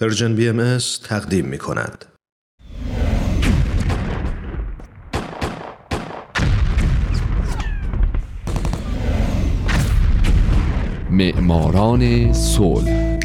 پرژن بی ام تقدیم می کند. معماران صلح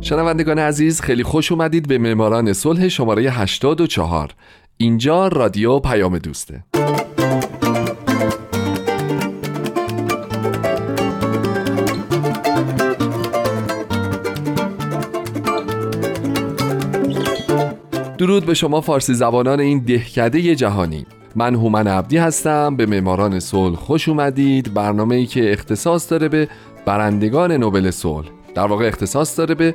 شنوندگان عزیز خیلی خوش اومدید به معماران صلح شماره 84 اینجا رادیو پیام دوسته. درود به شما فارسی زبانان این دهکده جهانی. من هومن عبدی هستم به معماران صلح خوش اومدید. برنامه ای که اختصاص داره به برندگان نوبل صلح. در واقع اختصاص داره به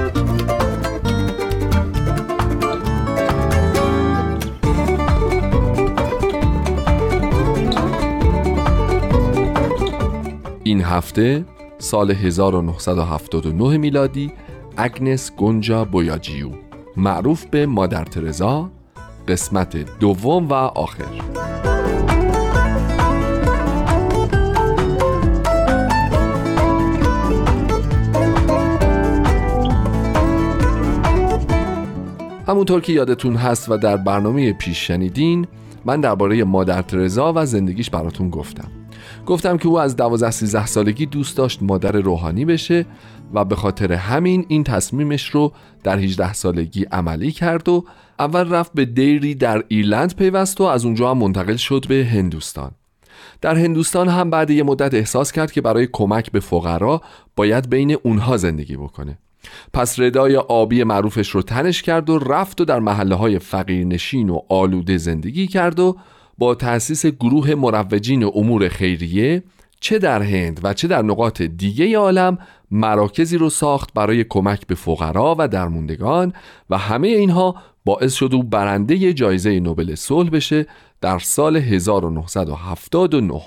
این هفته سال 1979 میلادی اگنس گونجا بویاجیو معروف به مادر ترزا قسمت دوم و آخر. همونطور که یادتون هست و در برنامه پیش شنیدین من درباره مادر ترزا و زندگیش براتون گفتم. گفتم که او از 12 13 سالگی دوست داشت مادر روحانی بشه و به خاطر همین این تصمیمش رو در 18 سالگی عملی کرد و اول رفت به دیری در ایرلند پیوست و از اونجا هم منتقل شد به هندوستان. در هندوستان هم بعد یه مدت احساس کرد که برای کمک به فقرا باید بین اونها زندگی بکنه. پس ردای آبی معروفش رو تنش کرد و رفت و در محله های فقیرنشین و آلوده زندگی کرد و با تأسیس گروه مروجین امور خیریه چه در هند و چه در نقاط دیگه عالم مراکزی رو ساخت برای کمک به فقرا و درموندگان و همه اینها باعث شد او برنده جایزه نوبل صلح بشه در سال 1979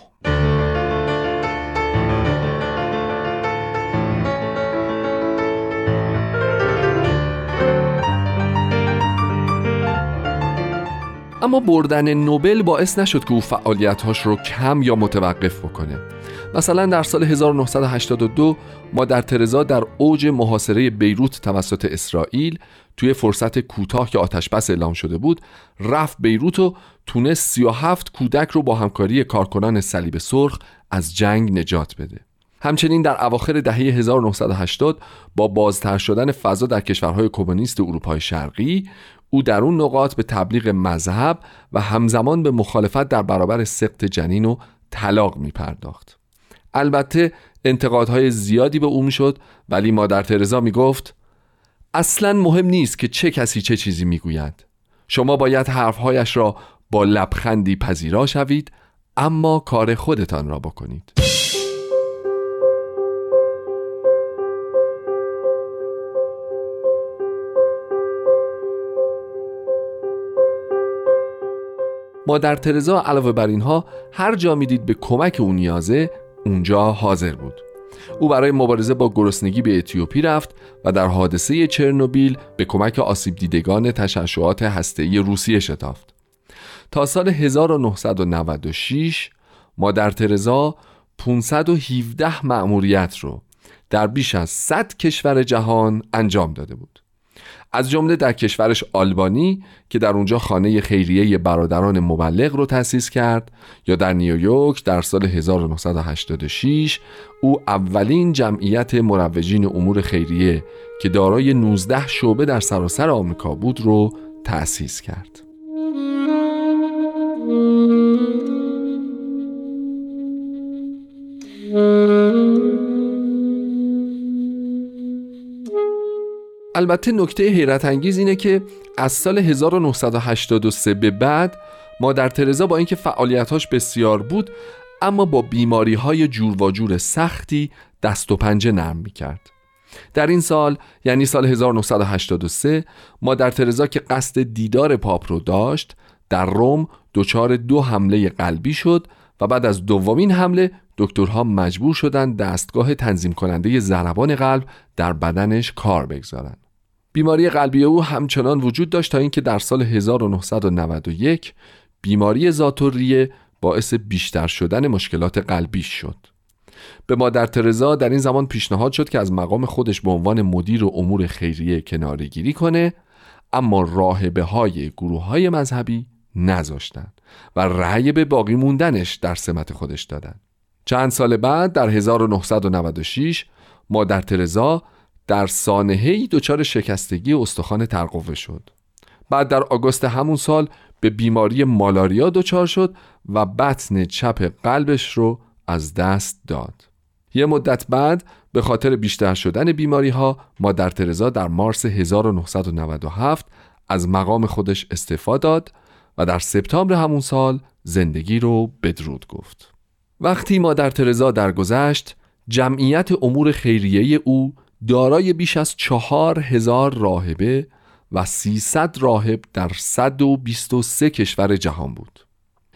اما بردن نوبل باعث نشد که او فعالیتهاش رو کم یا متوقف بکنه. مثلا در سال 1982 مادر ترزا در اوج محاصره بیروت توسط اسرائیل توی فرصت کوتاه که آتش بس اعلام شده بود رفت بیروت و تونست 37 کودک رو با همکاری کارکنان صلیب سرخ از جنگ نجات بده. همچنین در اواخر دهه 1980 با بازتر شدن فضا در کشورهای کمونیست اروپای شرقی او در اون نقاط به تبلیغ مذهب و همزمان به مخالفت در برابر سقط جنین و طلاق می پرداخت. البته انتقادهای زیادی به او می شد ولی مادر ترزا می گفت اصلا مهم نیست که چه کسی چه چیزی می گوید. شما باید حرفهایش را با لبخندی پذیرا شوید اما کار خودتان را بکنید. مادر ترزا علاوه بر اینها هر جا می‌دید به کمک او نیازه اونجا حاضر بود. او برای مبارزه با گرسنگی به اتیوپی رفت و در حادثه چرنوبیل به کمک آسیب دیدگان تشعشعات هسته‌ای روسیه شتافت. تا سال 1996 مادر ترزا 517 مأموریت رو در بیش از 100 کشور جهان انجام داده بود. از جمله در کشورش آلبانی که در اونجا خانه خیریه برادران مبلغ رو تأسیس کرد یا در نیویورک در سال 1986 او اولین جمعیت مروجین امور خیریه که دارای 19 شعبه در سراسر آمریکا بود رو تأسیس کرد. البته نکته حیرت انگیز اینه که از سال 1983 به بعد مادر ترزا با اینکه فعالیتاش بسیار بود اما با بیماری های جور و جور سختی دست و پنجه نرم می کرد در این سال یعنی سال 1983 مادر ترزا که قصد دیدار پاپ رو داشت در روم دچار دو حمله قلبی شد و بعد از دومین حمله دکترها مجبور شدند دستگاه تنظیم کننده ضربان قلب در بدنش کار بگذارند. بیماری قلبی او همچنان وجود داشت تا اینکه در سال 1991 بیماری زاتوریه باعث بیشتر شدن مشکلات قلبی شد. به مادر ترزا در این زمان پیشنهاد شد که از مقام خودش به عنوان مدیر و امور خیریه کناره گیری کنه اما راهبه های گروه های مذهبی نذاشتن و رأی به باقی موندنش در سمت خودش دادن چند سال بعد در 1996 مادر ترزا در سانحه‌ای دچار شکستگی استخوان ترقوه شد. بعد در آگوست همون سال به بیماری مالاریا دچار شد و بطن چپ قلبش رو از دست داد. یه مدت بعد به خاطر بیشتر شدن بیماری ها مادر ترزا در مارس 1997 از مقام خودش استعفا داد و در سپتامبر همون سال زندگی رو بدرود گفت. وقتی مادر ترزا درگذشت جمعیت امور خیریه او دارای بیش از چهار هزار راهبه و 300 راهب در 123 کشور جهان بود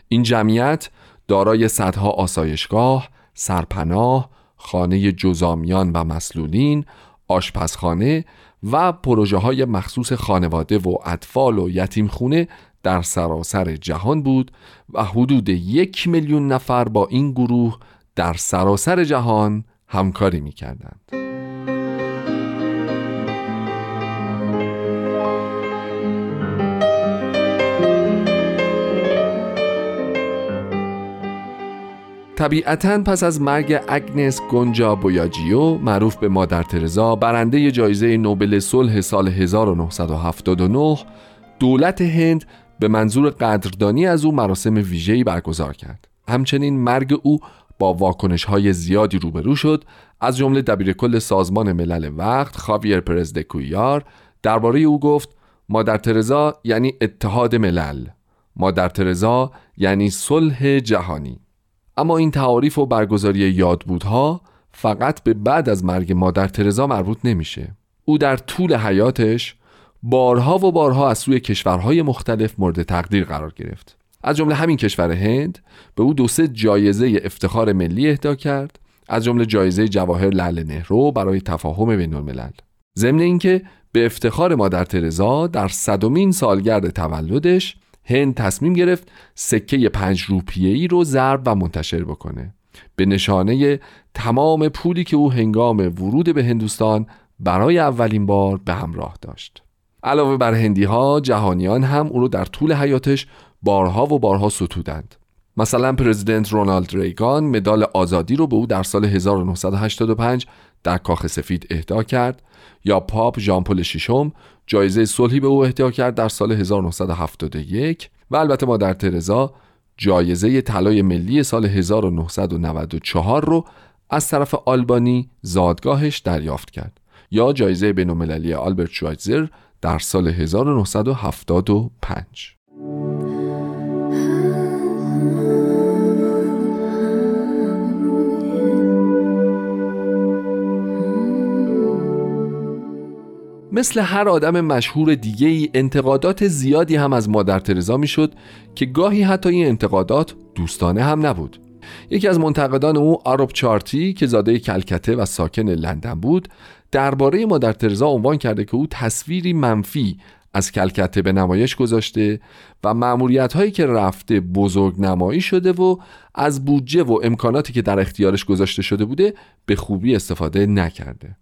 این جمعیت دارای صدها آسایشگاه، سرپناه، خانه جزامیان و مسلولین، آشپزخانه و پروژه های مخصوص خانواده و اطفال و یتیم خونه در سراسر جهان بود و حدود یک میلیون نفر با این گروه در سراسر جهان همکاری می کردند. طبیعتا پس از مرگ اگنس گونجا بویاجیو معروف به مادر ترزا برنده جایزه نوبل صلح سال 1979 دولت هند به منظور قدردانی از او مراسم ویژه‌ای برگزار کرد. همچنین مرگ او با واکنش های زیادی روبرو شد. از جمله دبیر کل سازمان ملل وقت خاویر پرز دکویار درباره او گفت مادر ترزا یعنی اتحاد ملل. مادر ترزا یعنی صلح جهانی. اما این تعاریف و برگزاری یادبودها فقط به بعد از مرگ مادر ترزا مربوط نمیشه. او در طول حیاتش بارها و بارها از سوی کشورهای مختلف مورد تقدیر قرار گرفت. از جمله همین کشور هند به او دو سه جایزه افتخار ملی اهدا کرد. از جمله جایزه جواهر لعل نهرو برای تفاهم بین الملل ضمن اینکه به افتخار مادر ترزا در صدمین سالگرد تولدش هند تصمیم گرفت سکه پنج روپیه‌ای رو ضرب و منتشر بکنه. به نشانه تمام پولی که او هنگام ورود به هندوستان برای اولین بار به همراه داشت. علاوه بر هندی ها جهانیان هم او رو در طول حیاتش بارها و بارها ستودند. مثلا پرزیدنت رونالد ریگان مدال آزادی رو به او در سال 1985 در کاخ سفید اهدا کرد یا پاپ ژان پل ششم جایزه صلحی به او اهدا کرد در سال 1971 و البته مادر ترزا جایزه طلای ملی سال 1994 رو از طرف آلبانی زادگاهش دریافت کرد یا جایزه بین‌المللی آلبرت شوایتزر در سال 1975 مثل هر آدم مشهور دیگه ای انتقادات زیادی هم از مادر ترزا می‌شد که گاهی حتی این انتقادات دوستانه هم نبود. یکی از منتقدان او آروب چارتی که زاده کلکته و ساکن لندن بود درباره مادر ترزا عنوان کرده که او تصویری منفی از کلکته به نمایش گذاشته و معمولیت هایی که رفته بزرگ نمایی شده و از بودجه و امکاناتی که در اختیارش گذاشته شده بوده به خوبی استفاده نکرده.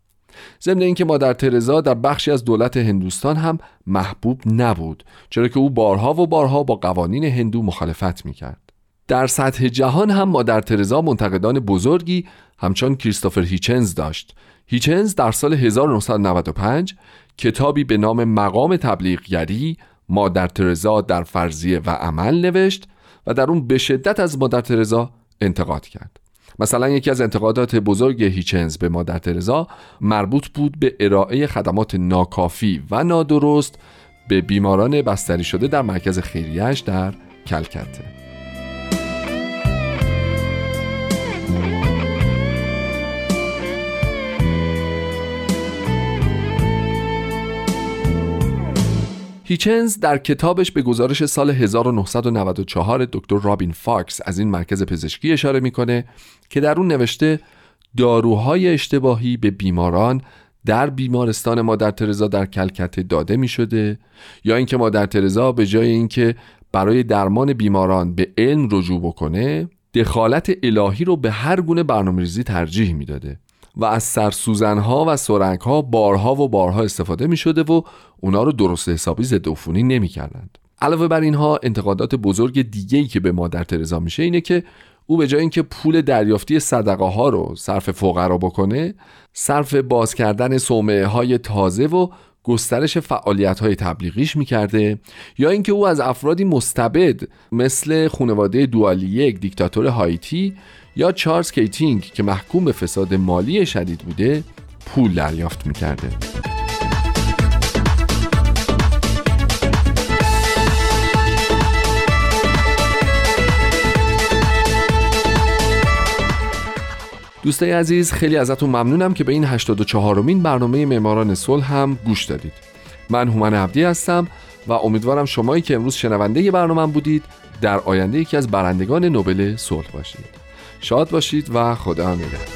ضمن اینکه مادر ترزا در بخشی از دولت هندوستان هم محبوب نبود چرا که او بارها و بارها با قوانین هندو مخالفت می‌کرد. در سطح جهان هم مادر ترزا منتقدان بزرگی همچون کریستوفر هیچنز داشت. هیچنز در سال 1995 کتابی به نام مقام تبلیغگری مادر ترزا در فرضیه و عمل نوشت و در اون به شدت از مادر ترزا انتقاد کرد. مثلا یکی از انتقادات بزرگ هیچنز به مادر ترزا مربوط بود به ارائه خدمات ناکافی و نادرست به بیماران بستری شده در مرکز خیریش در کلکته. هیچنز در کتابش به گزارش سال 1994 دکتر رابین فاکس از این مرکز پزشکی اشاره می‌کنه که در اون نوشته داروهای اشتباهی به بیماران در بیمارستان مادر ترزا در کلکته داده می شده یا اینکه مادر ترزا به جای اینکه برای درمان بیماران به علم رجوع بکنه دخالت الهی رو به هر گونه برنامه ریزی ترجیح می‌داده. و از سرسوزنها و سرنگها بارها و بارها استفاده می شده و اونا رو درست حسابی ضد عفونی نمی کردند. علاوه بر اینها انتقادات بزرگ دیگه ای که به مادر ترزا میشه اینه که او به جای اینکه پول دریافتی صدقه ها رو صرف فقرا بکنه صرف باز کردن صومعه های تازه و گسترش فعالیت های تبلیغیش می‌کرده یا اینکه او از افرادی مستبد مثل خانواده دووالیه دیکتاتور هایتی یا چارلز کیتینگ که محکوم به فساد مالی شدید بوده پول دریافت می‌کرده. دوستای عزیز خیلی ازتون ممنونم که به این 84 مین برنامه معماران صلح هم گوش دادید. من هومن عبدی هستم و امیدوارم شمایی که امروز شنونده برنامه بودید در آینده یکی از برندگان نوبل صلح باشید. شاد باشید و خدا نگهدار.